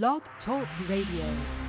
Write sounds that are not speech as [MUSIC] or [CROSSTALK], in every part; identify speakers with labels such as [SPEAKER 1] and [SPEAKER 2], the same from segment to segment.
[SPEAKER 1] Blog Talk Radio.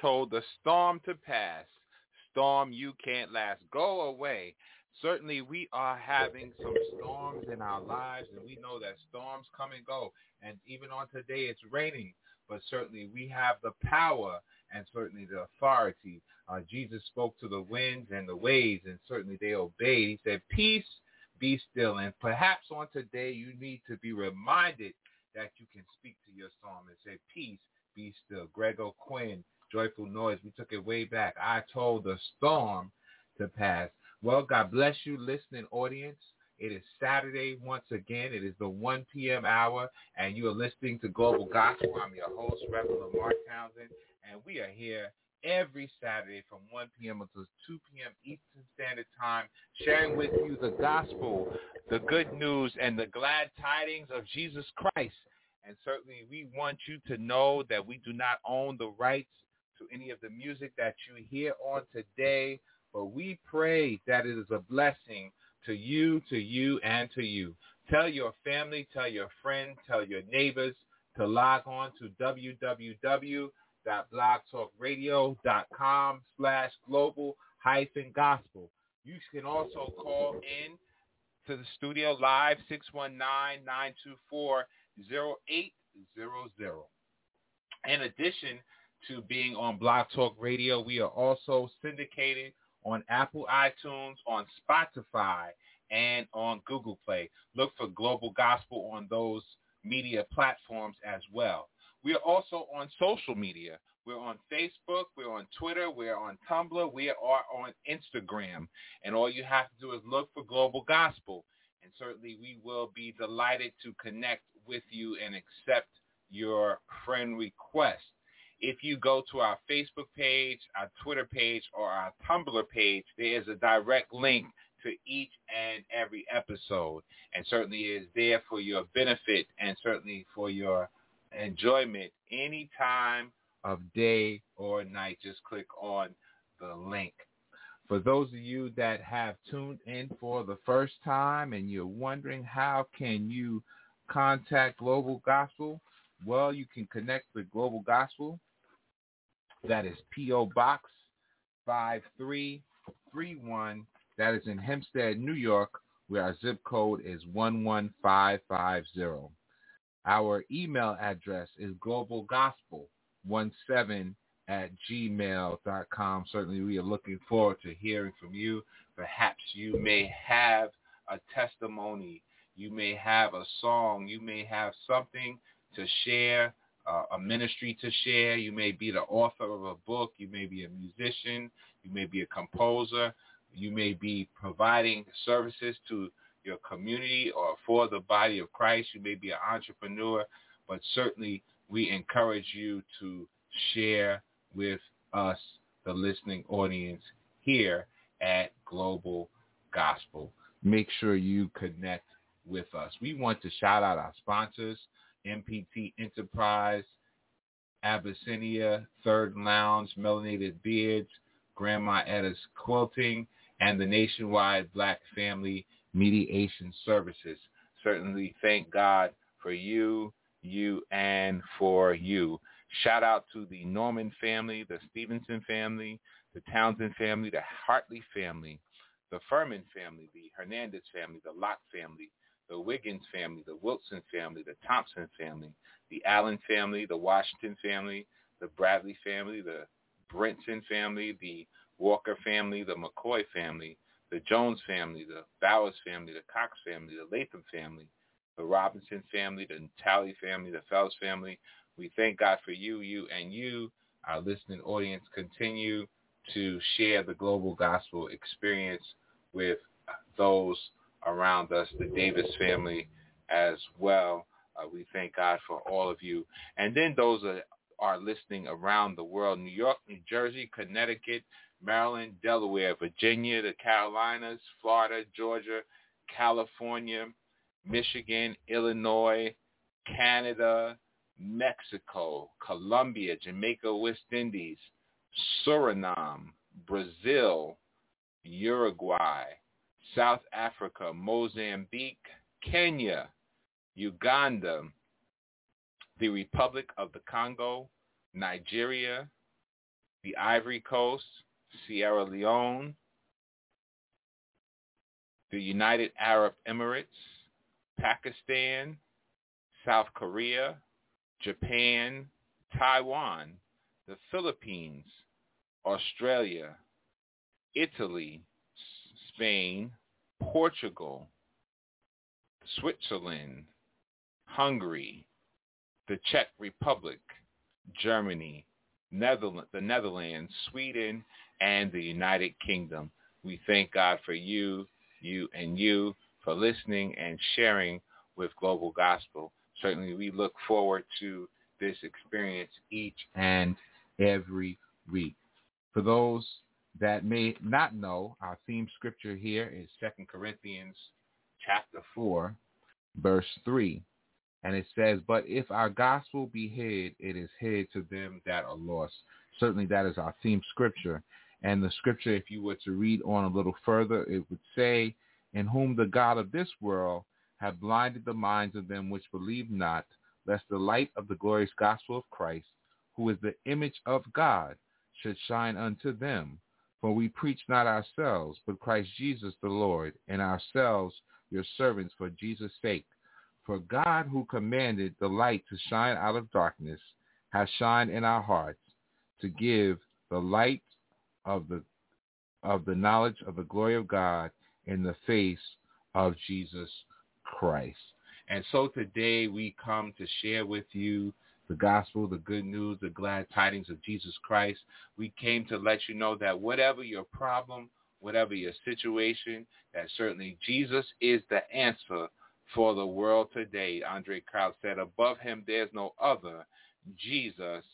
[SPEAKER 2] Told the storm to
[SPEAKER 3] pass. Storm, you can't last. Go away. Certainly, we are having some storms in our lives, and we know that storms come and go. And even on today, it's raining. But certainly, we have the power and certainly the authority. Uh, Jesus spoke to the winds and the waves, and certainly they obeyed. He said, peace, be still. And perhaps on today you need to be reminded that you can speak to your psalm and say, peace, be still. Greg O'Quinn, Joyful Noise, we took it way back. I told the storm to pass. Well, God bless you, listening audience. It is Saturday once again. It is the 1 p.m. hour, and you are listening to Global Gospel. I'm your host, Reverend Lamar Townsend, and we are here every Saturday from 1 p.m. until 2 p.m. Eastern Standard Time, sharing with you the gospel, the good news, and the glad tidings of Jesus Christ. And certainly we want you to know that we do not own the rights to any of the music that you hear on today, but we pray that it is a blessing to you, to you, and to you. Tell your family, tell your friends, tell your neighbors to log on to www.blogtalkradio.com slash global hyphen gospel. You can also call in to the studio live 619-924-0800. In addition to being on Blog Talk Radio, we are also syndicated on Apple iTunes, on Spotify, and on Google Play. Look for Global Gospel on those media platforms as well. We are also on social media. We're on Facebook. We're on Twitter. We're on Tumblr. We are on Instagram. And all you have to do is look for Global Gospel. And certainly we will be delighted to connect with you and accept your friend request. If you go to our Facebook page, our Twitter page, or our Tumblr page, there is a direct link to each and every episode and certainly is there for your benefit and certainly for your enjoyment any time of day or night. Just click on the link. For those of you that have tuned in for the first time and you're wondering how can you contact Global Gospel, well, you can connect with Global Gospel that is P.O. Box 5331. That is in Hempstead, New York, where our zip code is 11550. Our email address is globalgospel17 at gmail.com. Certainly we are looking forward to hearing from you. Perhaps you may have a testimony. You may have a song. You may have something to share uh, a ministry to share. You may be the author of a book. You may be a musician. You may be a composer. You may be providing services to your community or for the body of Christ. You may be an entrepreneur, but certainly we encourage you to share with us, the listening audience here at Global Gospel. Make sure you connect with us. We want to shout out our sponsors. MPT Enterprise, Abyssinia, Third Lounge, Melanated Beards, Grandma Etta's Quilting, and the Nationwide Black Family Mediation Services. Certainly thank God for you, you, and for you. Shout out to the Norman family, the Stevenson family, the Townsend family, the Hartley family, the Furman family, the Hernandez family, the Locke family, the Wiggins family, the Wilson family, the Thompson family, the Allen family, the Washington family, the Bradley family, the Brinson family, the Walker family, the McCoy family, the Jones family, the Bowers family, the Cox family, the Latham family, the Robinson family, the Talley family, the Fells family. We thank God for you, you, and you, our listening audience. Continue to share the global gospel experience with those around us, the Davis family as well. Uh, we thank God for all of you. And then those that are listening around the world, New York, New Jersey, Connecticut, Maryland, Delaware, Virginia, the Carolinas, Florida, Georgia, California, Michigan, Illinois, Canada, Mexico, Colombia, Jamaica, West Indies, Suriname, Brazil, Uruguay, South Africa, Mozambique, Kenya, Uganda, the Republic of the Congo, Nigeria, the Ivory Coast, Sierra Leone, the United Arab Emirates, Pakistan, South Korea, Japan, Taiwan, the Philippines, Australia, Italy, Spain, Portugal, Switzerland, Hungary, the Czech Republic, Germany, Netherlands, the Netherlands, Sweden, and the United Kingdom. We thank God for you, you, and you for listening and sharing with Global Gospel. Certainly we look forward to this experience each and every week. For those that may not know, our theme scripture here is 2 Corinthians chapter 4, verse 3. And it says, but if our gospel be hid, it is hid to them that are lost. Certainly that is our theme scripture. And the scripture, if you were to read on a little further, it would say, in whom the God of this world have blinded the minds of them which believe not, lest the light of the glorious gospel of Christ, who is the image of God, should shine unto them. For we preach not ourselves, but Christ Jesus the Lord, and ourselves your servants for Jesus' sake. For God who commanded the light to shine out of darkness has shined in our hearts to give the light of the of the knowledge of the glory of God in the face of Jesus Christ. And so today we come to share with you the gospel, the good news, the glad tidings of Jesus Christ. We came to let you know that whatever your problem, whatever your situation, that certainly Jesus is the answer for the world today. Andraé Crouch said, above him there's no other. Jesus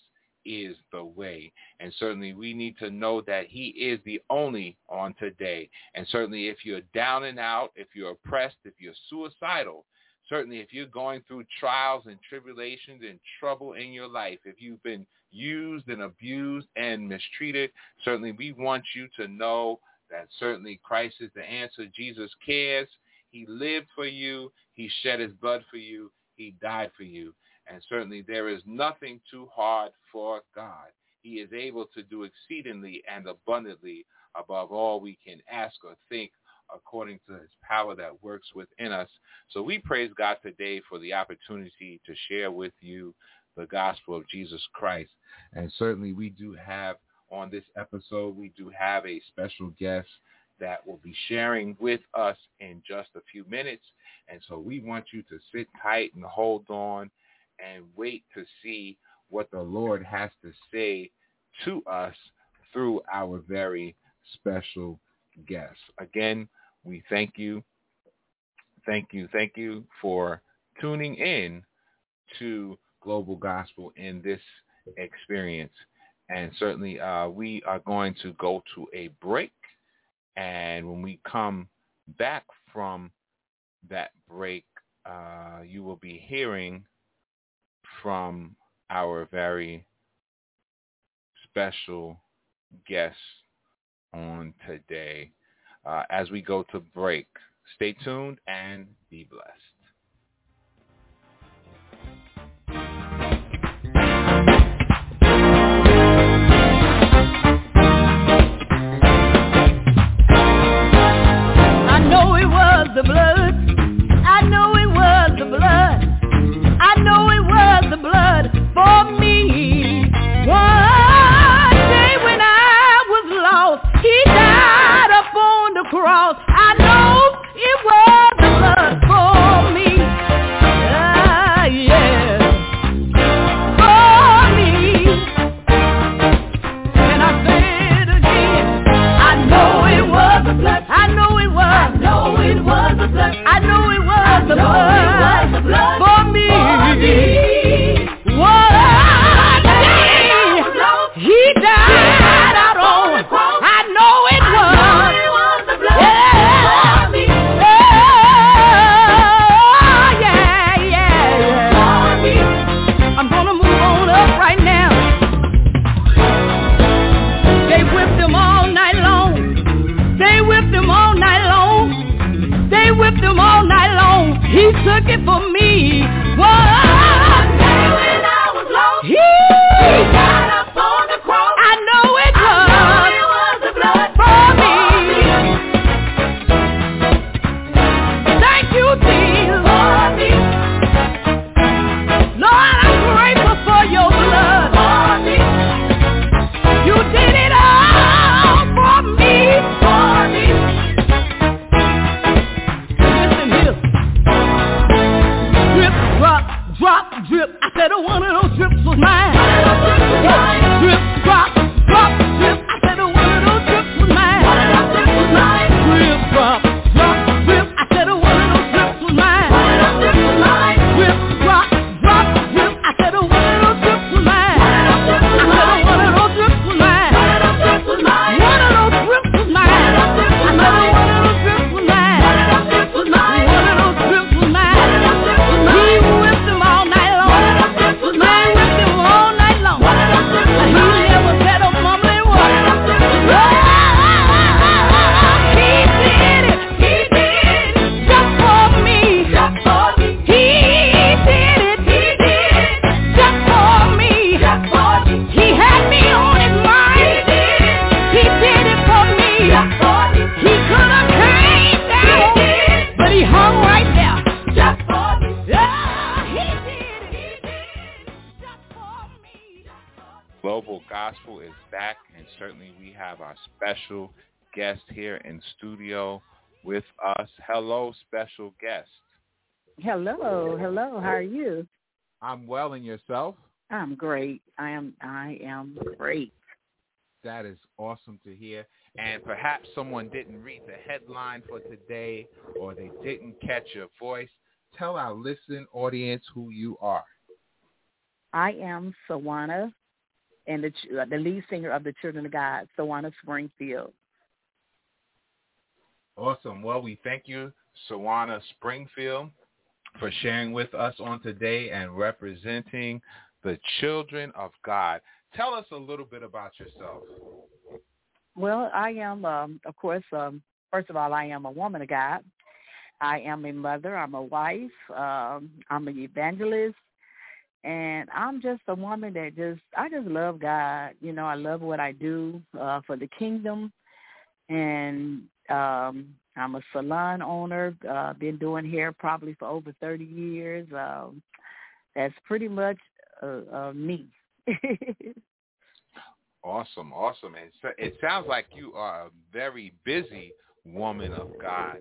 [SPEAKER 3] is the way. And certainly we need to know that he is the only on today. And certainly if you're down and out, if you're oppressed, if you're suicidal, certainly if you're going through trials and tribulations and trouble in your life, if you've been used and abused and mistreated, certainly we want you to know that certainly Christ is the answer. Jesus cares. He lived for you. He shed his blood for you. He died for you. And certainly there is nothing too hard for God. He is able to do exceedingly and abundantly above all we can ask or think according to his power that works within us. So we praise God today for the opportunity to share with you the gospel of Jesus Christ. And certainly we do have on this episode, we do have a special guest that will be sharing with us in just a few minutes. And so we want you to sit tight and hold on and wait to see what the Lord has to say to us through our very special guest. Again, we thank you. Thank you. Thank you for tuning in to Global Gospel in this experience. And certainly uh, we are going to go to a break. And when we come back from that break, uh, you will be hearing from our very special guest on today uh, as we go to break. Stay tuned and be blessed. In studio with us. Hello, special guest.
[SPEAKER 4] Hello, hello. How are you?
[SPEAKER 3] I'm well, and yourself?
[SPEAKER 4] I'm great. I am. I am great.
[SPEAKER 3] That is awesome to hear. And perhaps someone didn't read the headline for today, or they didn't catch your voice. Tell our listening audience who you are.
[SPEAKER 4] I am Sjuwana, and the the lead singer of the Children of God, Sjuwana Springfield.
[SPEAKER 3] Awesome. Well, we thank you, Sjuwana Springfield, for sharing with us on today and representing the children of God. Tell us a little bit about yourself.
[SPEAKER 4] Well, I am, um, of course, um, first of all, I am a woman of God. I am a mother. I'm a wife. Um, I'm an evangelist. And I'm just a woman that just, I just love God. You know, I love what I do uh, for the kingdom. And um, I'm a salon owner. Uh, been doing hair probably for over 30 years. Um, that's pretty much uh, uh, me. [LAUGHS]
[SPEAKER 3] awesome, awesome. And so it sounds like you are a very busy woman of God.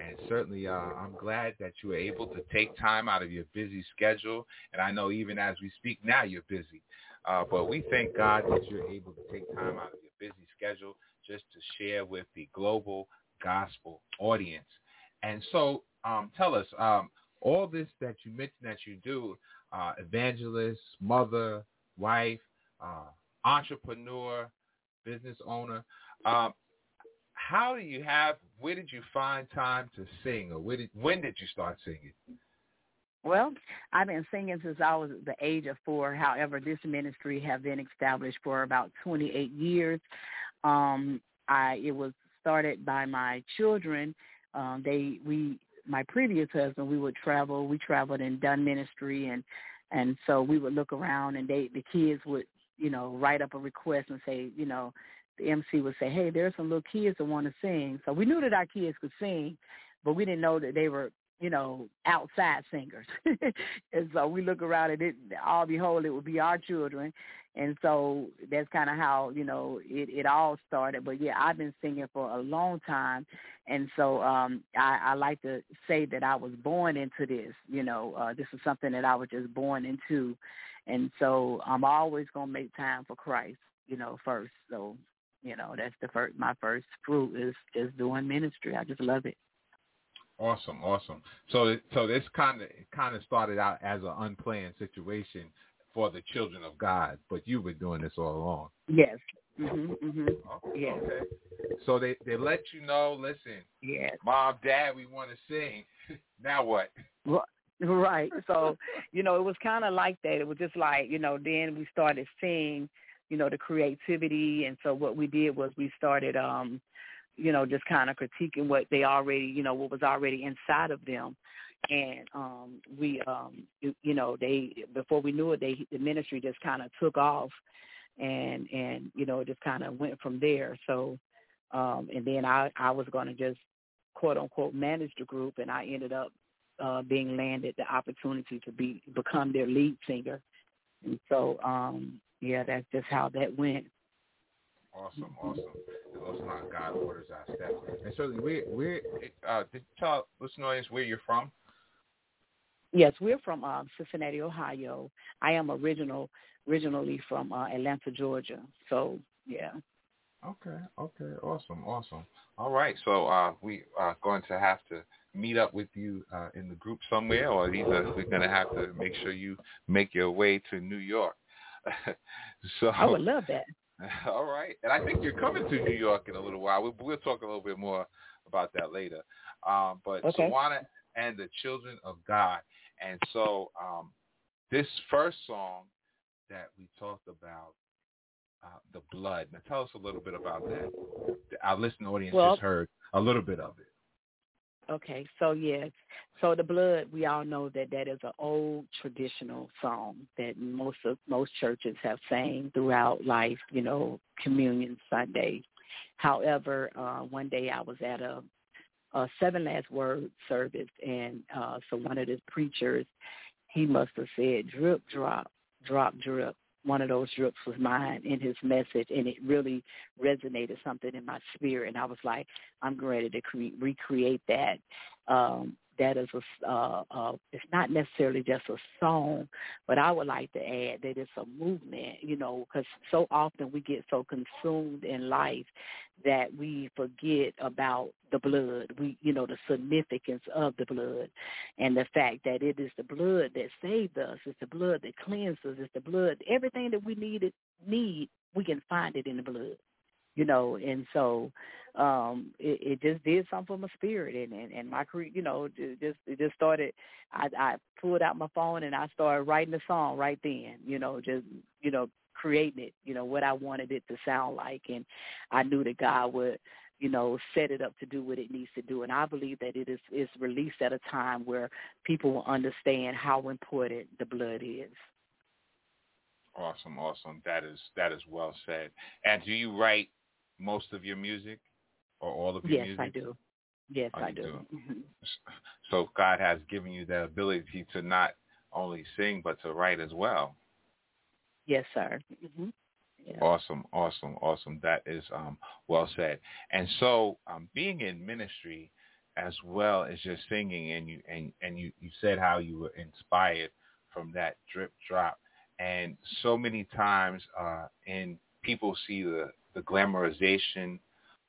[SPEAKER 3] And certainly uh, I'm glad that you were able to take time out of your busy schedule. And I know even as we speak now, you're busy. Uh, but we thank God that you're able to take time out of your busy schedule just to share with the global gospel audience. And so um, tell us, um, all this that you mentioned that you do, uh, evangelist, mother, wife, uh, entrepreneur, business owner, um, how do you have, where did you find time to sing or did, when did you start singing?
[SPEAKER 4] Well, I've been singing since I was the age of four. However, this ministry have been established for about 28 years. Um, I it was started by my children. Um, they we my previous husband we would travel. We traveled and done ministry and and so we would look around and they the kids would you know write up a request and say you know the MC would say hey there's some little kids that want to sing. So we knew that our kids could sing, but we didn't know that they were you know, outside singers. [LAUGHS] and so we look around and it all behold it would be our children. And so that's kind of how, you know, it, it all started. But yeah, I've been singing for a long time. And so um I, I like to say that I was born into this, you know, uh this is something that I was just born into. And so I'm always gonna make time for Christ, you know, first. So, you know, that's the first my first fruit is just doing ministry. I just love it.
[SPEAKER 3] Awesome, awesome. So, so this kind of kind of started out as an unplanned situation for the children of God, but you've been doing this all along.
[SPEAKER 4] Yes. Mhm. Mhm.
[SPEAKER 3] Okay. Yes. Okay. So they they let you know. Listen.
[SPEAKER 4] Yes.
[SPEAKER 3] Mom, Dad, we want to sing. [LAUGHS] now what?
[SPEAKER 4] Right. So, you know, it was kind of like that. It was just like, you know, then we started seeing, you know, the creativity, and so what we did was we started um you know, just kind of critiquing what they already, you know, what was already inside of them. And um we um you, you know, they before we knew it they the ministry just kind of took off and and you know, it just kind of went from there. So um and then I I was going to just quote unquote manage the group and I ended up uh being landed the opportunity to be become their lead singer. And so um yeah, that's just how that went.
[SPEAKER 3] Awesome, awesome. And those how God orders our steps. And certainly, where, where, uh, did you tell listeners where you're from?
[SPEAKER 4] Yes, we're from um, Cincinnati, Ohio. I am original, originally from uh, Atlanta, Georgia. So, yeah.
[SPEAKER 3] Okay, okay, awesome, awesome. All right, so uh, we are going to have to meet up with you uh, in the group somewhere, or either we're going to have to make sure you make your way to New York. [LAUGHS] so
[SPEAKER 4] I would love that. [LAUGHS]
[SPEAKER 3] All right. And I think you're coming to New York in a little while. We'll, we'll talk a little bit more about that later. Um, but
[SPEAKER 4] okay.
[SPEAKER 3] Sjuwana and the Children of God. And so um, this first song that we talked about, uh, the blood. Now tell us a little bit about that. Our listening audience
[SPEAKER 4] well,
[SPEAKER 3] just heard a little bit of it.
[SPEAKER 4] Okay, so yes, so the blood, we all know that that is an old traditional song that most of most churches have sang throughout life. You know, Communion Sunday. However, uh, one day I was at a, a seven last word service, and uh, so one of the preachers, he must have said drip, drop, drop, drip, one of those drips was mine in his message, and it really resonated something in my spirit. And I was like, I'm ready to cre- recreate that um, that is a uh, uh, it's not necessarily just a song, but I would like to add that it's a movement. You know, because so often we get so consumed in life that we forget about the blood. We, you know, the significance of the blood, and the fact that it is the blood that saved us. It's the blood that cleanses. It's the blood. Everything that we needed need we can find it in the blood you know, and so um it, it just did something for my spirit and and, and my career you know it just it just started i i pulled out my phone and i started writing the song right then you know just you know creating it you know what i wanted it to sound like. And i knew that god would you know set it up to do what it needs to do. And i believe that it is is released at a time where people will understand how important the blood is.
[SPEAKER 3] Awesome awesome. That is that is well said. And do you write most of your music or all of your
[SPEAKER 4] yes,
[SPEAKER 3] music?
[SPEAKER 4] Yes, I do. Yes,
[SPEAKER 3] oh,
[SPEAKER 4] I do.
[SPEAKER 3] do. Mm-hmm. So God has given you the ability to not only sing but to write as well.
[SPEAKER 4] Yes, sir. Mm-hmm.
[SPEAKER 3] Yeah. Awesome, awesome, awesome. That is um, well said. And so, um, being in ministry as well as just singing, and you and and you you said how you were inspired from that drip drop, and so many times, uh, and people see the the glamorization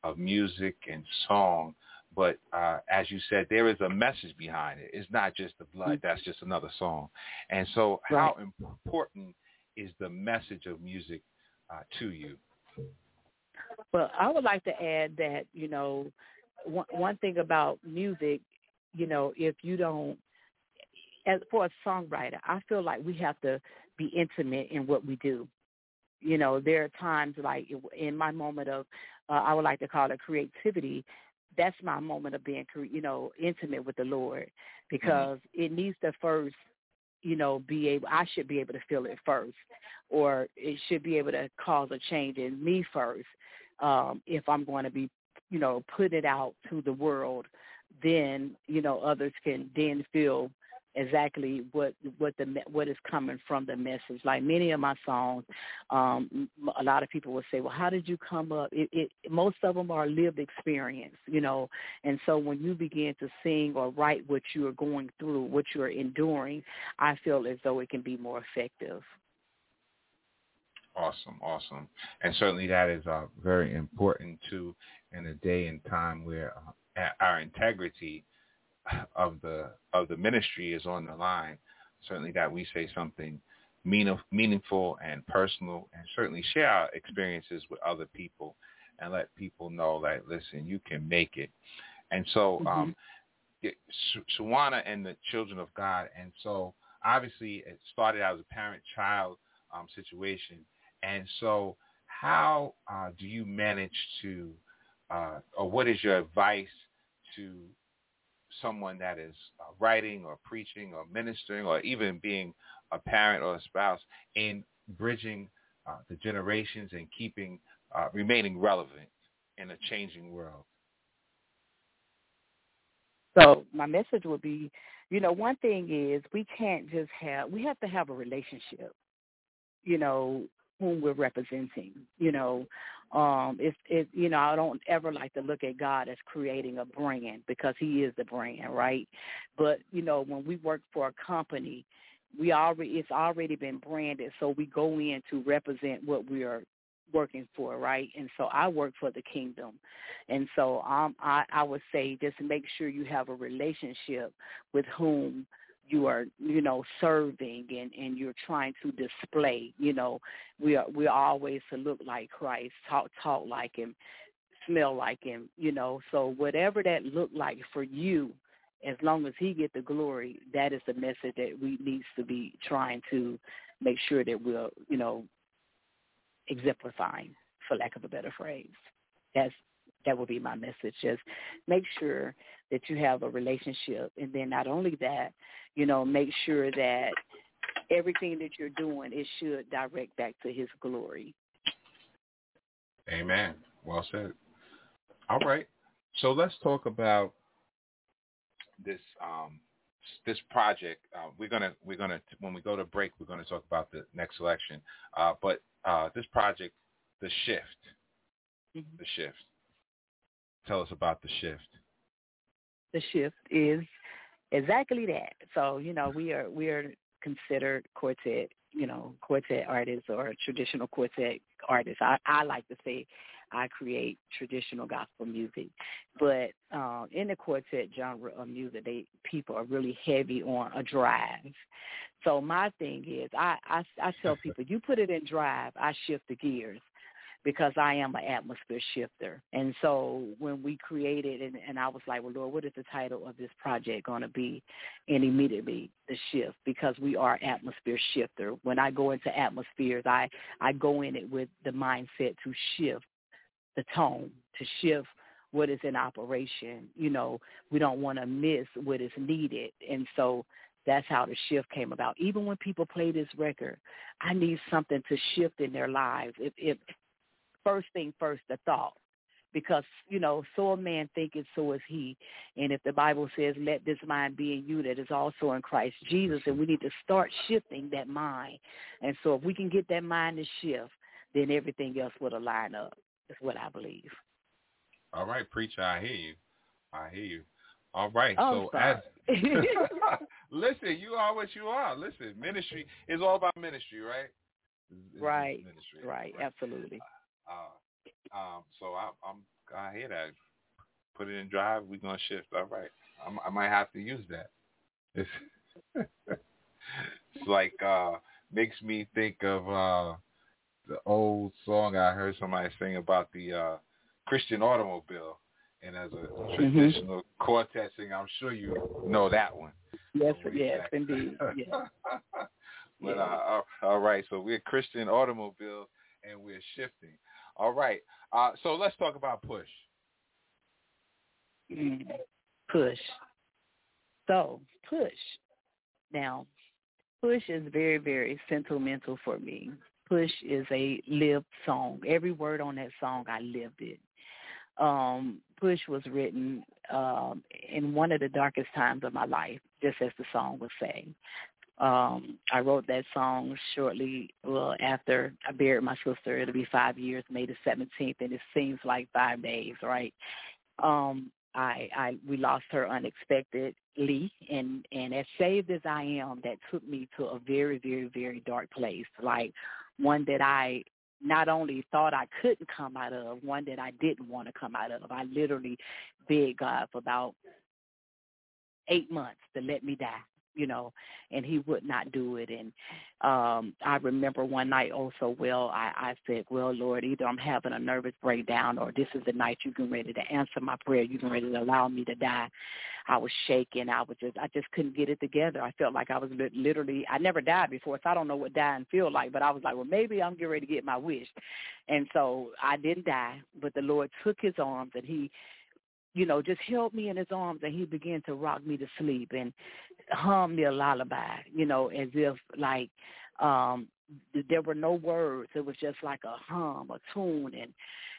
[SPEAKER 3] of music and song. But uh, as you said, there is a message behind it. It's not just the blood. Mm-hmm. That's just another song. And so how important is the message of music uh, to you?
[SPEAKER 4] Well, I would like to add that, you know, one, one thing about music, you know, if you don't, as for a songwriter, I feel like we have to be intimate in what we do you know, there are times like in my moment of, uh, I would like to call it creativity. That's my moment of being, you know, intimate with the Lord mm-hmm. because mm-hmm. it needs to first, you know, be able. I should be able to feel it first, or it should be able to cause a change in me first. Um, if I'm going to be, you know, put it out to the world, then you know others can then feel exactly what what the what is coming from the message. Like many of my songs, um, a lot of people will say, "Well, how did you come up?" It, it most of them are lived experience, you know. And so when you begin to sing or write what you are going through, what you are enduring, I feel as though it can be more effective.
[SPEAKER 3] Awesome, awesome, and certainly that is uh, very important too in a day and time where uh, our integrity of the of the ministry is on the line. Certainly that we say something mean, meaningful and personal, and certainly share our experiences with other people, and let people know that listen, you can make it. And so, mm-hmm. um, Sjuwana and the children of God, and so obviously it started out as a parent-child um, situation, and so how uh, do you manage to, uh, or what is your advice to someone that is uh, writing or preaching or ministering or even being a parent or a spouse in bridging uh, the generations and keeping uh, remaining relevant in a changing world.
[SPEAKER 4] So my message would be, you know, one thing is we can't just have we have to have a relationship. You know, whom we're representing. You know, um, it's it. You know, I don't ever like to look at God as creating a brand because He is the brand, right? But you know, when we work for a company, we already it's already been branded, so we go in to represent what we are working for, right? And so I work for the kingdom. And so um I, I would say just make sure you have a relationship with whom you are you know serving and and you're trying to display you know we are we are always to look like christ talk talk like him smell like him you know. So whatever that look like for you as long as he get the glory that is the message that we needs to be trying to make sure that we're you know exemplifying for lack of a better phrase. That's that would be my message. Just make sure that you have a relationship, and then not only that, you know, make sure that everything that you're doing it should direct back to His glory.
[SPEAKER 3] Amen. Well said. All right. So let's talk about this um, this project. Uh, we're gonna we're gonna when we go to break, we're gonna talk about the next election. Uh, but uh, this project, the shift, mm-hmm. the shift. Tell us about the shift.
[SPEAKER 4] The shift is exactly that. So you know we are we are considered quartet, you know, quartet artists or traditional quartet artists. I, I like to say I create traditional gospel music. But uh, in the quartet genre of music, they people are really heavy on a drive. So my thing is, I, I I tell [LAUGHS] people, you put it in drive, I shift the gears because I am an atmosphere shifter. And so when we created and, and I was like, well, Lord, what is the title of this project going to be? And immediately the shift because we are atmosphere shifter. When I go into atmospheres, I, I go in it with the mindset to shift the tone, to shift what is in operation. You know, we don't want to miss what is needed. And so that's how the shift came about. Even when people play this record, I need something to shift in their lives. If, if first thing first, the thought. Because, you know, so a man thinketh, so is he. And if the Bible says, let this mind be in you that is also in Christ Jesus, and we need to start shifting that mind. And so if we can get that mind to shift, then everything else will align up, is what I believe.
[SPEAKER 3] All right, preacher, I hear you. I hear you. All right.
[SPEAKER 4] Oh,
[SPEAKER 3] so as [LAUGHS] [LAUGHS] listen, you are what you are. Listen, ministry is all about ministry, right?
[SPEAKER 4] It's right. Ministry, right. right. Absolutely.
[SPEAKER 3] Uh, um, so I, I'm I hear that. Put it in drive. We're gonna shift. All right. I'm, I might have to use that. It's, [LAUGHS] it's like uh, makes me think of uh, the old song I heard somebody sing about the uh, Christian automobile. And as a mm-hmm. traditional mm-hmm. quartet singer, I'm sure you know that one.
[SPEAKER 4] Yes, yes, indeed. [LAUGHS] Yes.
[SPEAKER 3] but uh, all right, so we're Christian automobile and we're shifting. All right. Uh, so let's talk about push.
[SPEAKER 4] Mm, push. So push. Now, push is very, very sentimental for me. Push is a lived song. Every word on that song, I lived it. Um, push was written um, in one of the darkest times of my life, just as the song was saying. Um, I wrote that song shortly, well, after I buried my sister. It'll be five years, May the 17th, and it seems like five days, right? Um, I, I, we lost her unexpectedly, and and as saved as I am, that took me to a very, very, very dark place, like one that I not only thought I couldn't come out of, one that I didn't want to come out of. I literally begged God for about eight months to let me die you know, and he would not do it. And um I remember one night also, well, I, I said, well, Lord, either I'm having a nervous breakdown or this is the night you can ready to answer my prayer. You can ready to allow me to die. I was shaking. I was just, I just couldn't get it together. I felt like I was literally, I never died before, so I don't know what dying feel like, but I was like, well, maybe I'm getting ready to get my wish. And so I didn't die, but the Lord took his arms and he you know, just held me in his arms and he began to rock me to sleep and hum me a lullaby, you know, as if like um there were no words. It was just like a hum, a tune and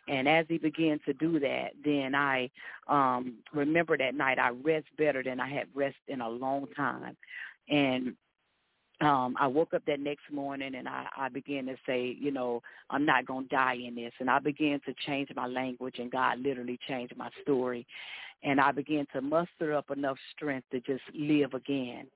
[SPEAKER 4] and as he began to do that, then I um remember that night I rest better than I had rest in a long time. And um, I woke up that next morning and I, I began to say, you know, I'm not going to die in this. And I began to change my language and God literally changed my story. And I began to muster up enough strength to just live again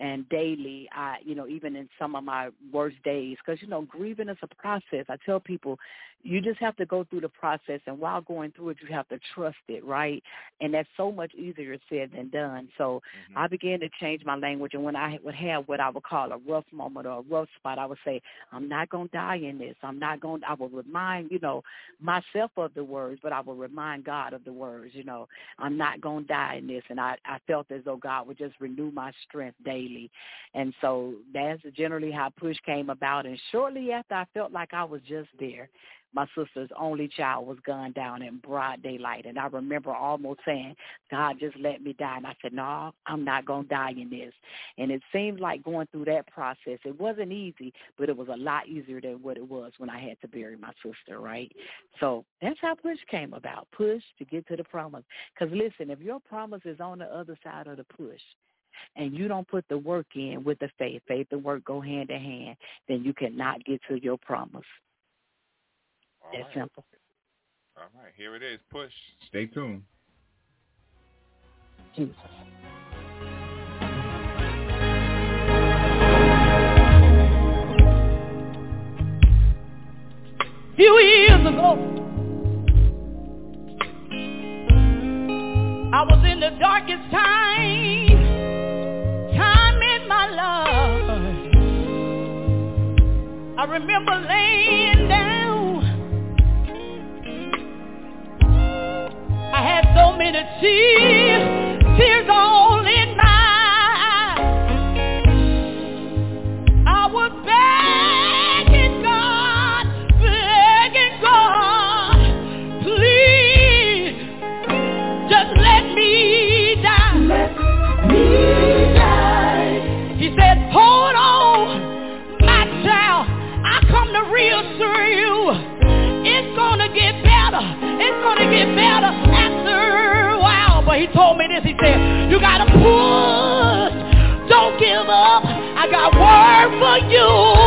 [SPEAKER 4] and daily i you know even in some of my worst days because you know grieving is a process. I tell people you just have to go through the process and while going through it you have to trust it right? And that's so much easier said than done. So mm-hmm. i began to change my language and when i would have what i would call a rough moment or a rough spot i would say i'm not going to die in this. I'm not going i will remind you know myself of the words but i will remind god of the words you know i'm not going to die in this. And i i felt as though god would just renew my strength daily and so that's generally how push came about and shortly after i felt like i was just there my sister's only child was gunned down in broad daylight. And I remember almost saying, God, just let me die. And I said, no, I'm not going to die in this. And it seemed like going through that process, it wasn't easy, but it was a lot easier than what it was when I had to bury my sister, right? So that's how push came about, push to get to the promise. Because listen, if your promise is on the other side of the push, and you don't put the work in with the faith, faith and work go hand in hand, then you cannot get to your promise.
[SPEAKER 3] All
[SPEAKER 4] That's
[SPEAKER 3] right.
[SPEAKER 4] simple.
[SPEAKER 3] All right, here it is. Push. Stay tuned.
[SPEAKER 4] Jesus.
[SPEAKER 1] few years ago. I was in the darkest time, time I remember laying down. I had so many tears, tears all told me this. He said, you gotta push. Don't give up. I got work for you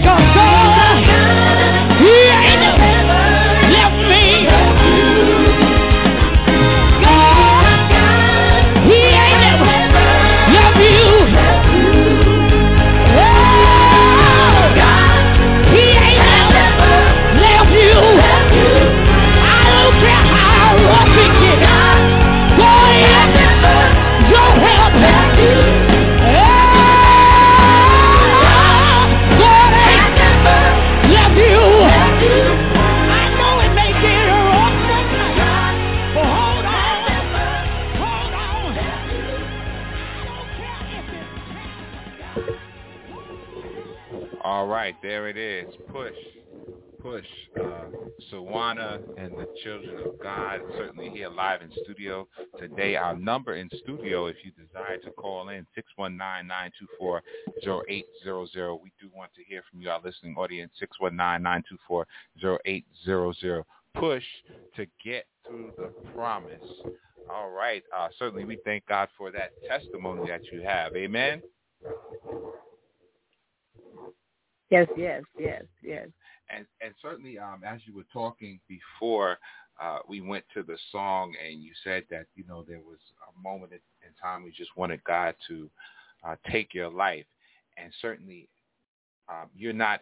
[SPEAKER 1] because
[SPEAKER 3] number in studio, if you desire to call in, 619-924-0800. We do want to hear from you, our listening audience, 619-924-0800. Push to get through the promise. All right. Uh, certainly we thank God for that testimony that you have. Amen.
[SPEAKER 4] Yes, yes, yes, yes.
[SPEAKER 3] and and certainly um, as you were talking before uh, we went to the song and you said that you know there was a moment in time you just wanted God to uh, take your life. And certainly um, you're not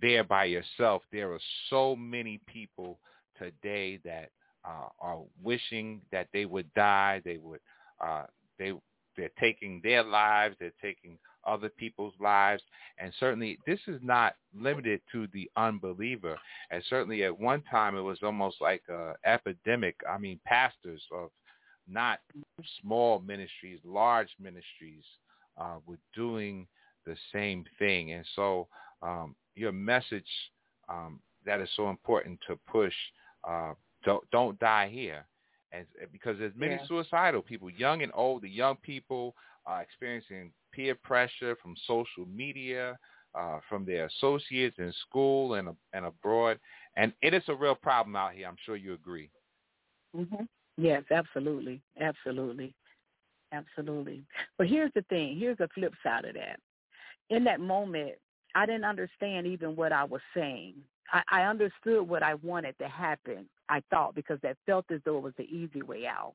[SPEAKER 3] there by yourself. There are so many people today that uh, are wishing that they would die. They would uh, they they're taking their lives. They're taking other people's lives and certainly this is not limited to the unbeliever. And certainly at one time it was almost like a epidemic. I mean, pastors of not small ministries, large ministries uh, were doing the same thing. And so um, your message um, that is so important to push uh, don't don't die here, and because there's many
[SPEAKER 4] Yeah.
[SPEAKER 3] suicidal people, young and old. The young people are experiencing peer pressure from social media, uh, from their associates in school and and abroad, and it is a real problem out here. I'm sure you agree.
[SPEAKER 4] Mm-hmm. Yes, absolutely, absolutely, absolutely. But here's the thing. Here's the flip side of that. In that moment, I didn't understand even what I was saying. I, I understood what I wanted to happen. I thought because that felt as though it was the easy way out.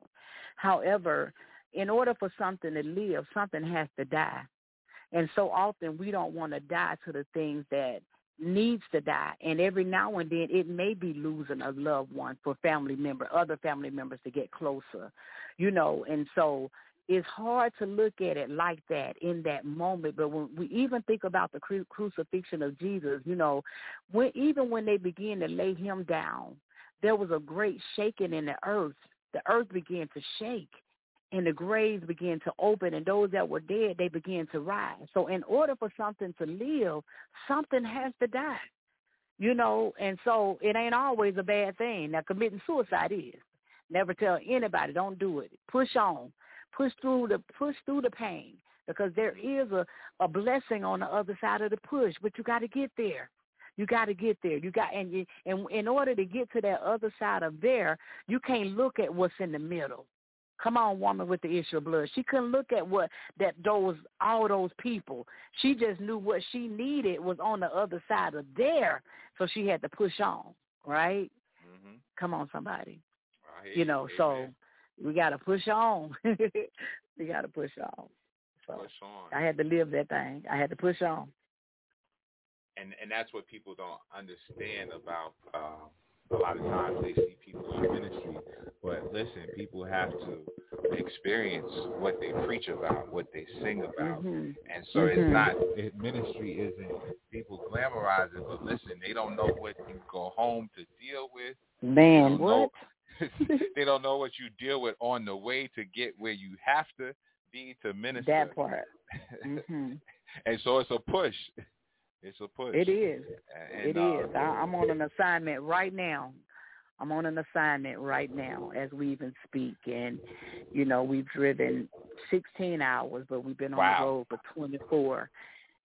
[SPEAKER 4] However, in order for something to live, something has to die. And so often we don't want to die to the things that needs to die. And every now and then it may be losing a loved one for family member, other family members to get closer, you know. And so it's hard to look at it like that in that moment. But when we even think about the cru- crucifixion of Jesus, you know, when even when they began to lay him down, there was a great shaking in the earth. The earth began to shake and the graves began to open and those that were dead they began to rise. So in order for something to live something has to die you know? And so it ain't always a bad thing. Now committing suicide is. Never tell anybody don't do it. Push on. Push through the push through the pain because there is a a blessing on the other side of the push but you got to get there. You got to get there. You got and you, and in order to get to that other side of there you can't look at what's in the middle Come on, woman with the issue of blood. She couldn't look at what that those all those people. She just knew what she needed was on the other side of there, so she had to push on. Right?
[SPEAKER 3] Mm-hmm.
[SPEAKER 4] Come on, somebody. You know, so we got to push on. [LAUGHS] we got to push on. So
[SPEAKER 3] push on.
[SPEAKER 4] I had to live that thing. I had to push on.
[SPEAKER 3] and and that's what people don't understand about uh, a lot of times they see people in ministry but listen people have to experience what they preach about what they sing about
[SPEAKER 4] Mhm.
[SPEAKER 3] and so
[SPEAKER 4] Mhm.
[SPEAKER 3] it's not it, ministry isn't people glamorize it but listen they don't know what you go home to deal with
[SPEAKER 4] Man,
[SPEAKER 3] don't know-
[SPEAKER 4] what? [LAUGHS]
[SPEAKER 3] they don't know what you deal with on the way to get where you have to be to minister
[SPEAKER 4] that part. hmm [LAUGHS]
[SPEAKER 3] and so it's a push it's a push
[SPEAKER 4] It is.
[SPEAKER 3] and,
[SPEAKER 4] It
[SPEAKER 3] uh,
[SPEAKER 4] is. I, I'm on an assignment right now. I'm on an assignment right now as we even speak, and you know we've driven 16 hours, but we've been on
[SPEAKER 3] Wow.
[SPEAKER 4] the road for 24.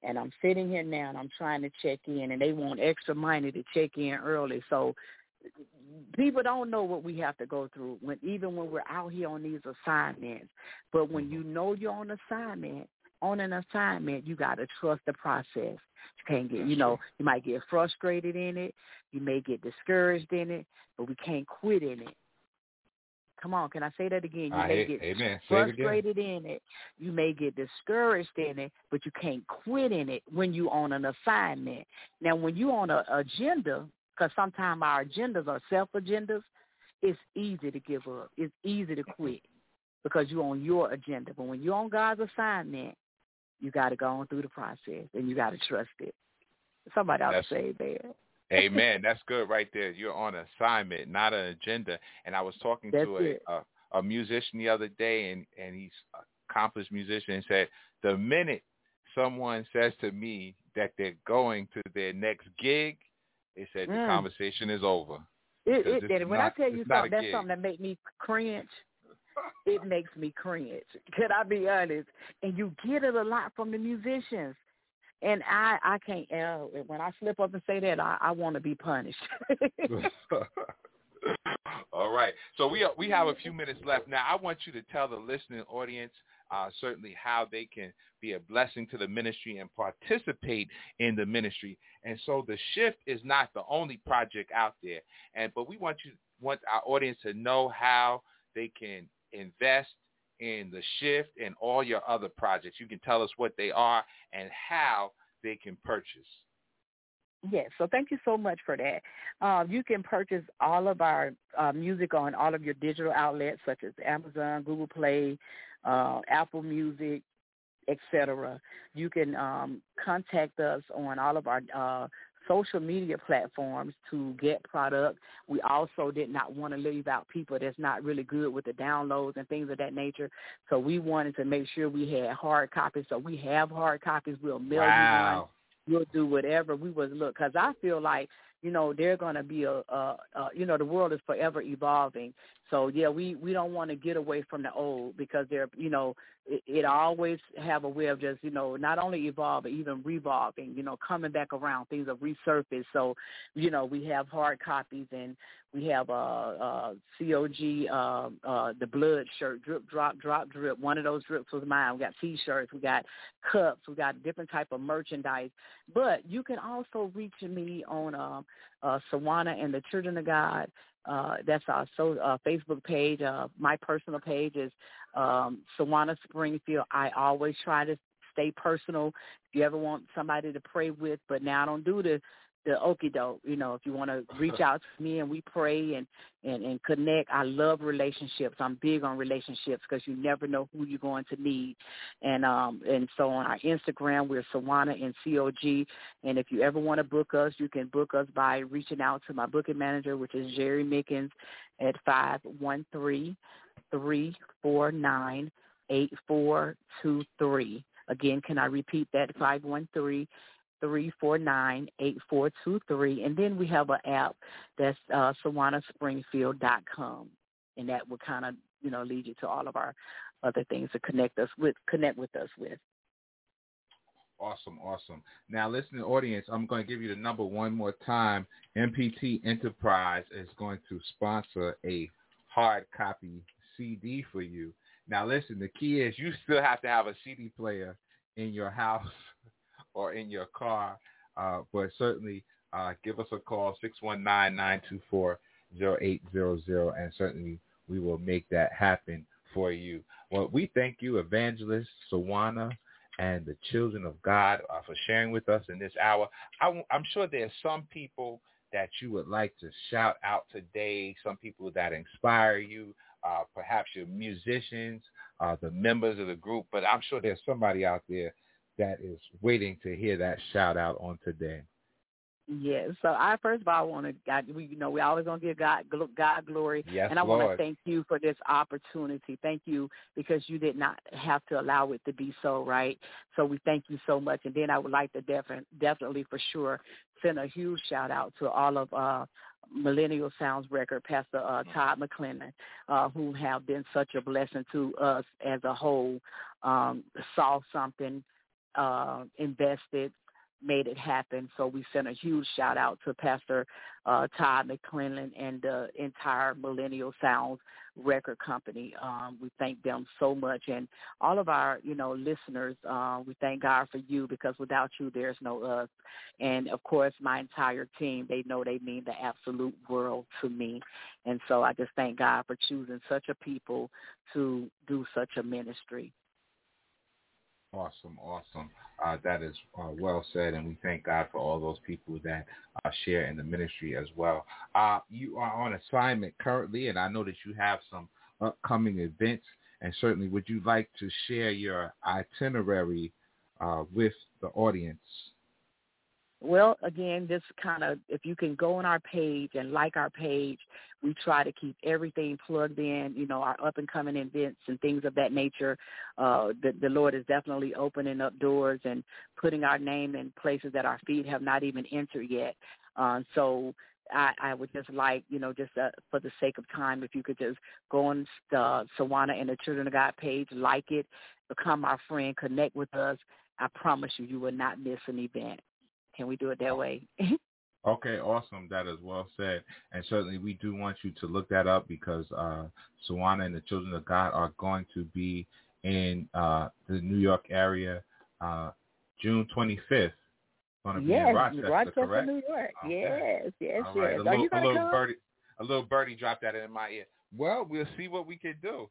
[SPEAKER 4] And I'm sitting here now, and I'm trying to check in, and they want extra money to check in early. So people don't know what we have to go through when even when we're out here on these assignments. But when you know you're on assignment, on an assignment, you got to trust the process. You can't get, you know, you might get frustrated in it, you may get discouraged in it, but we can't quit in it. Come on, can I say that again? You
[SPEAKER 3] I
[SPEAKER 4] may get
[SPEAKER 3] amen. Say it
[SPEAKER 4] frustrated in it. You may get discouraged in it, but you can't quit in it when you're on an assignment. Now, when you're on an agenda, because sometimes our agendas are self agendas, it's easy to give up. It's easy to quit because you're on your agenda. But when you're on God's assignment, you got to go on through the process and you got to trust it. Somebody ought to say that.
[SPEAKER 3] Amen. [LAUGHS] That's good right there. You're on assignment, not an agenda. And I was talking
[SPEAKER 4] That's
[SPEAKER 3] to a, a a musician the other day, and and he's an accomplished musician, and said the minute someone says to me that they're going to their next gig, he said the
[SPEAKER 4] Mm.
[SPEAKER 3] conversation is over.
[SPEAKER 4] It, it,
[SPEAKER 3] this
[SPEAKER 4] when
[SPEAKER 3] not-
[SPEAKER 4] I tell you
[SPEAKER 3] it's not a
[SPEAKER 4] something, that's
[SPEAKER 3] gig.
[SPEAKER 4] something that make me cringe. It makes me cringe. Can I be honest? And you get it a lot from the musicians. And I, I can't. Uh, when I slip up and say that, I, I want to be punished. [LAUGHS]
[SPEAKER 3] All right. So we we have a few minutes left now. I want you to tell the listening audience uh, certainly how they can be a blessing to the ministry and participate in the ministry. And so the shift is not the only project out there. And but we want you want our audience to know how they can invest in the shift and all your other projects. You can tell us what they are and how they can purchase.
[SPEAKER 4] Yes, so thank you so much for that. Um, you can purchase all of our uh, music on all of your digital outlets such as Amazon, Google Play, uh, Apple Music, etc. You can um, contact us on all of our uh, social media platforms to get product. We also did not want to leave out people that's not really good with the downloads and things of that nature. So we wanted to make sure we had hard copies. So we have hard copies. We'll mail
[SPEAKER 3] wow.
[SPEAKER 4] you one. We'll do whatever. We was look because I feel like you know they're going to be a, a, a you know the world is forever evolving so yeah we we don't want to get away from the old because they're you know it, it always have a way of just you know not only evolve even revolving you know coming back around things are resurfaced. So you know we have hard copies and we have uh uh cog uh uh the blood shirt drip drop drop drip. One of those drips was mine. We got t-shirts we got cups we got different type of merchandise. But you can also reach me on um uh, Sjuwana and the Children of God. Uh, that's our so, uh, Facebook page. Uh, my personal page is um, Sjuwana Springfield. I always try to stay personal. If you ever want somebody to pray with, but now I don't do the the okie doke. You know, if you want to reach [LAUGHS] out to me and we pray and and and connect. I love relationships. I'm big on relationships because you never know who you're going to need. And um and so on our Instagram we're Sjuwana and COG. And if you ever want to book us, you can book us by reaching out to my booking manager, which is Jerry Mickens at five one three three four nine eight four two three. Again, can I repeat that? Five one three three four nine eight four two three, and then we have an app that's uh, SjuwanaSpringfield.com, and that will kind of you know lead you to all of our other things to connect us with connect with us with.
[SPEAKER 3] Awesome, awesome. Now, listening audience, I'm going to give you the number one more time. MPT Enterprise is going to sponsor a hard copy CD for you. Now, listen, the key is you still have to have a CD player in your house [LAUGHS] or in your car. Uh, but certainly uh, give us a call, 619-924-0800, and certainly we will make that happen for you. Well, we thank you, Evangelist Sjuwana and the children of God uh, for sharing with us in this hour. I, I'm sure there's some people that you would like to shout out today, some people that inspire you, uh, perhaps your musicians, uh, the members of the group, but I'm sure there's somebody out there that is waiting to hear that shout out on today?
[SPEAKER 4] Yes. So I first of all want to God, we you know we always gonna give God God glory,
[SPEAKER 3] yes,
[SPEAKER 4] and I
[SPEAKER 3] want
[SPEAKER 4] to thank you for this opportunity. Thank you because you did not have to allow it to be so, right? So we thank you so much. And then I would like to definitely definitely for sure send a huge shout out to all of uh Millenium Sounds record, Pastor uh, Todd McClendon, uh, who have been such a blessing to us as a whole. Um, saw something uh, invested, made it happen. So we sent a huge shout out to Pastor uh, Todd McClellan and the entire Millenium Sounds record company. Um, we thank them so much, and all of our you know listeners. Uh, we thank God for you because without you, there's no us. And of course, my entire team. They know they mean the absolute world to me, and so I just thank God for choosing such a people to do such a ministry.
[SPEAKER 3] Awesome, awesome. Uh, that is uh, well said, and we thank God for all those people that uh, share in the ministry as well. Uh, you are on assignment currently, and I know that you have some upcoming events, and certainly would you like to share your itinerary uh, with the audience?
[SPEAKER 4] Well, again, this kind of, if you can go on our page and like our page, we try to keep everything plugged in, you know, our up and coming events and things of that nature. Uh, the, the Lord is definitely opening up doors and putting our name in places that our feet have not even entered yet. Uh, so I, I would just like, you know, just uh, for the sake of time, if you could just go on uh, Sjuwana and the Children of God page, like it, become our friend, connect with us. I promise you, you will not miss an event. Can we do it that way?
[SPEAKER 3] okay, awesome. That is well said. And certainly we do want you to look that up because uh, Sjuwana and the Children of God are going to be in uh, the New York area uh, June 25th. Going to be
[SPEAKER 4] yes,
[SPEAKER 3] in Rochester,
[SPEAKER 4] Rochester
[SPEAKER 3] correct?
[SPEAKER 4] New York.
[SPEAKER 3] Okay.
[SPEAKER 4] Yes, yes,
[SPEAKER 3] All right.
[SPEAKER 4] yes.
[SPEAKER 3] A
[SPEAKER 4] Are
[SPEAKER 3] little,
[SPEAKER 4] you
[SPEAKER 3] a little
[SPEAKER 4] come?
[SPEAKER 3] birdie, a little birdie dropped that in my ear. Well, we'll see what we can do.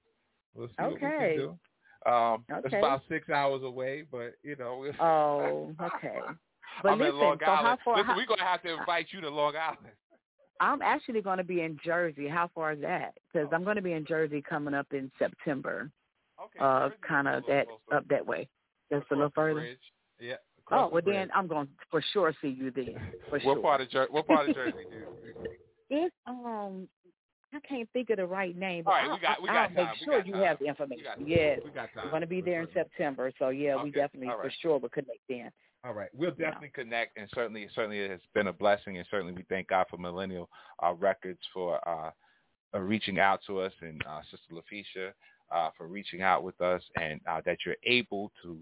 [SPEAKER 3] We'll see what we
[SPEAKER 4] Okay.
[SPEAKER 3] can do. Um, It's about six hours away, but you know. We'll,
[SPEAKER 4] Oh, okay. But
[SPEAKER 3] I'm
[SPEAKER 4] listen,
[SPEAKER 3] in Long
[SPEAKER 4] so how far?
[SPEAKER 3] listen,
[SPEAKER 4] how-
[SPEAKER 3] we're gonna have to invite you to Long Island. [LAUGHS]
[SPEAKER 4] I'm actually going to be in Jersey. How far is that? Because I'm going to be in Jersey coming up in September.
[SPEAKER 3] Okay.
[SPEAKER 4] Uh, kind of that
[SPEAKER 3] closer.
[SPEAKER 4] up that way. Just a little further.
[SPEAKER 3] bridge. Yeah,
[SPEAKER 4] oh well, then I'm going to for sure see you there. [LAUGHS] For
[SPEAKER 3] what
[SPEAKER 4] sure.
[SPEAKER 3] part of Jer- what part of Jersey?
[SPEAKER 4] It's um I can't think of the right name.
[SPEAKER 3] All
[SPEAKER 4] But
[SPEAKER 3] right, we
[SPEAKER 4] I'll,
[SPEAKER 3] got- we
[SPEAKER 4] I'll
[SPEAKER 3] got
[SPEAKER 4] make
[SPEAKER 3] time, we
[SPEAKER 4] sure you
[SPEAKER 3] time.
[SPEAKER 4] have the
[SPEAKER 3] We
[SPEAKER 4] information.
[SPEAKER 3] got.
[SPEAKER 4] Yes,
[SPEAKER 3] We got time.
[SPEAKER 4] we're going to be there in September, so yeah, we definitely
[SPEAKER 3] all
[SPEAKER 4] for sure will connect then.
[SPEAKER 3] All right, we'll definitely connect, and certainly, certainly, it has been a blessing, and certainly, we thank God for Millenium uh, Records for uh, uh, reaching out to us, and uh, Sister Laficia uh, for reaching out with us, and uh, that you're able to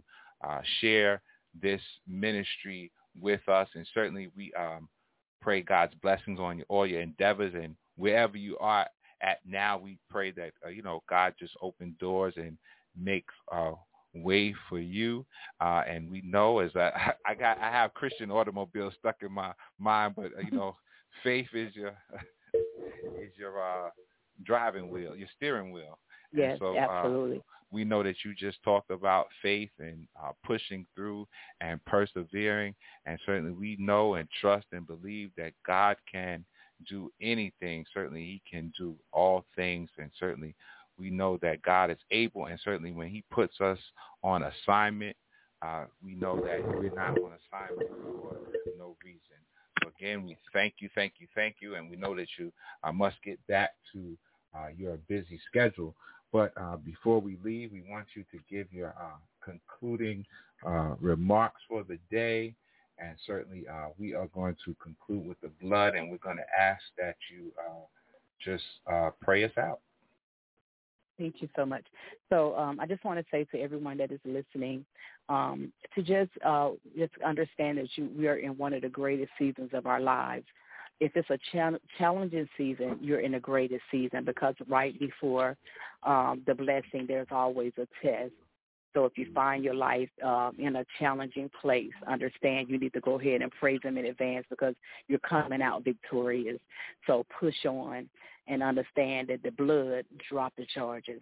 [SPEAKER 3] uh, share this ministry with us, and certainly, we um, pray God's blessings on you, all your endeavors, and wherever you are at now, we pray that uh, you know God just open doors and makes way for you. Uh, and we know as I, [LAUGHS] I got I have Christian automobiles stuck in my mind, but uh, you [LAUGHS] know, faith is your [LAUGHS] is your uh, driving wheel, your steering wheel.
[SPEAKER 4] Yes,
[SPEAKER 3] so, uh,
[SPEAKER 4] absolutely.
[SPEAKER 3] we know that you just talked about faith and uh, pushing through and persevering, and certainly we know and trust and believe that God can do anything. Certainly, He can do all things, and certainly we know that God is able, and certainly when He puts us on assignment, uh, we know that we're not on assignment for no reason. So again, we thank you, thank you, thank you, and we know that you uh, must get back to uh, your busy schedule. But uh, before we leave, we want you to give your uh, concluding uh, remarks for the day. And certainly we are going to conclude with the blood, and we're going to ask that you just pray us out.
[SPEAKER 4] Thank you so much. So um, I just want to say to everyone that is listening um, to just uh, just understand that you we are in one of the greatest seasons of our lives. If it's a chal- challenging season, you're in the greatest season because right before um, the blessing, there's always a test. So if you find your life uh, in a challenging place, understand you need to go ahead and praise Him in advance because you're coming out victorious. So push on and understand that the blood dropped the charges.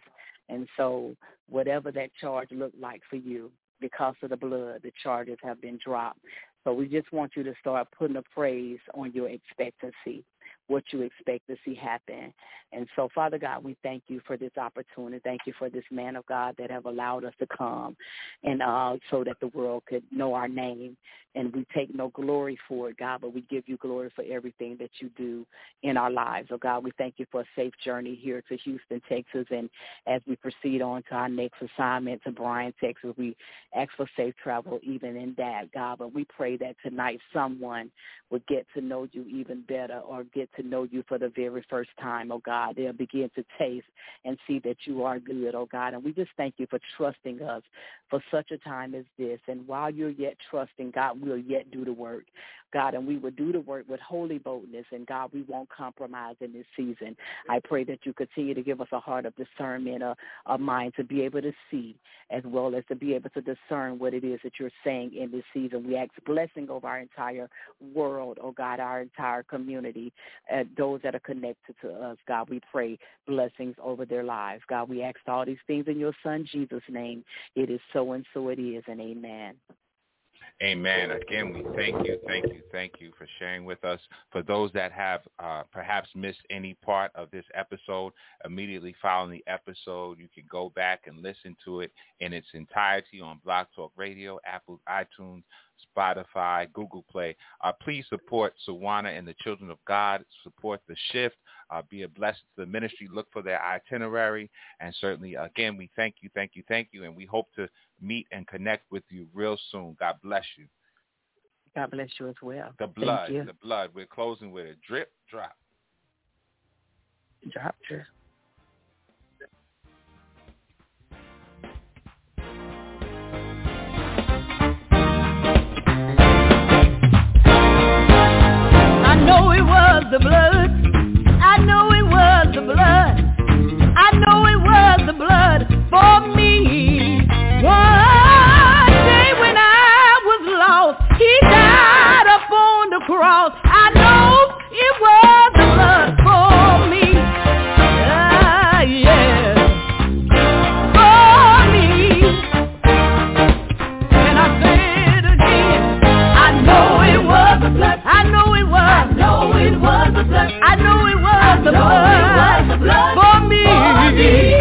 [SPEAKER 4] And so whatever that charge looked like for you, because of the blood, the charges have been dropped. So we just want you to start putting a praise on your expectancy, what you expect to see happen. And so, Father God, we thank you for this opportunity. Thank you for this man of God that have allowed us to come and uh, so that the world could know our name. And we take no glory for it, God, but we give you glory for everything that you do in our lives. Oh, God, we thank you for a safe journey here to Houston, Texas. And as we proceed on to our next assignment to Bryan, Texas, we ask for safe travel even in that, God. But we pray that tonight someone would get to know you even better or get to know you for the very first time, oh God. They'll begin to taste and see that you are good, oh God. And we just thank you for trusting us for such a time as this. And while you're yet trusting, God, we'll yet do the work. God, and we will do the work with holy boldness. And God, we won't compromise in this season. I pray that you continue to give us a heart of discernment, a, a mind to be able to see, as well as to be able to discern what it is that you're saying in this season. We ask blessing over our entire world, oh God, our entire community, uh, those that are connected to us. God, we pray blessings over their lives. God, we ask all these things in your Son Jesus' name. It is so and so it is, and amen.
[SPEAKER 3] Amen. Again, we thank you, thank you, thank you for sharing with us. For those that have uh, perhaps missed any part of this episode, immediately following the episode, you can go back and listen to it in its entirety on Blog Talk Radio, Apple, iTunes, Spotify, Google Play. Uh, please support Sjuwana and the Children of God. Support the shift. Uh, be a blessing to the ministry. Look for their itinerary. And certainly, again, we thank you, thank you, thank you. And we hope to meet and connect with you real soon. God bless you.
[SPEAKER 4] God bless you as well.
[SPEAKER 3] The
[SPEAKER 4] Thank
[SPEAKER 3] blood,
[SPEAKER 4] you.
[SPEAKER 3] the blood. We're closing with a drip, drop.
[SPEAKER 4] Drop your
[SPEAKER 2] I know it was the blood. me.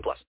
[SPEAKER 5] 18 plus.